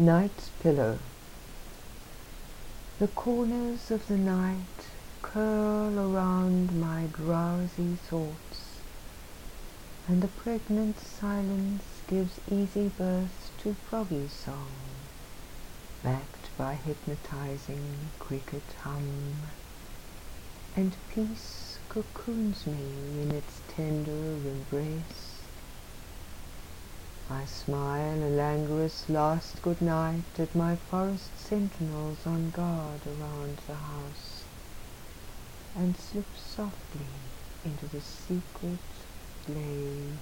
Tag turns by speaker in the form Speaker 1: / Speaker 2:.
Speaker 1: Night's Pillow The corners of the night curl around my drowsy thoughts, And the pregnant silence gives easy birth to froggy song, Backed by hypnotizing cricket hum, And peace cocoons me in its tender embrace. I smile a languorous last good night At my forest sentinels on guard around the house, And slip softly into the secret glade.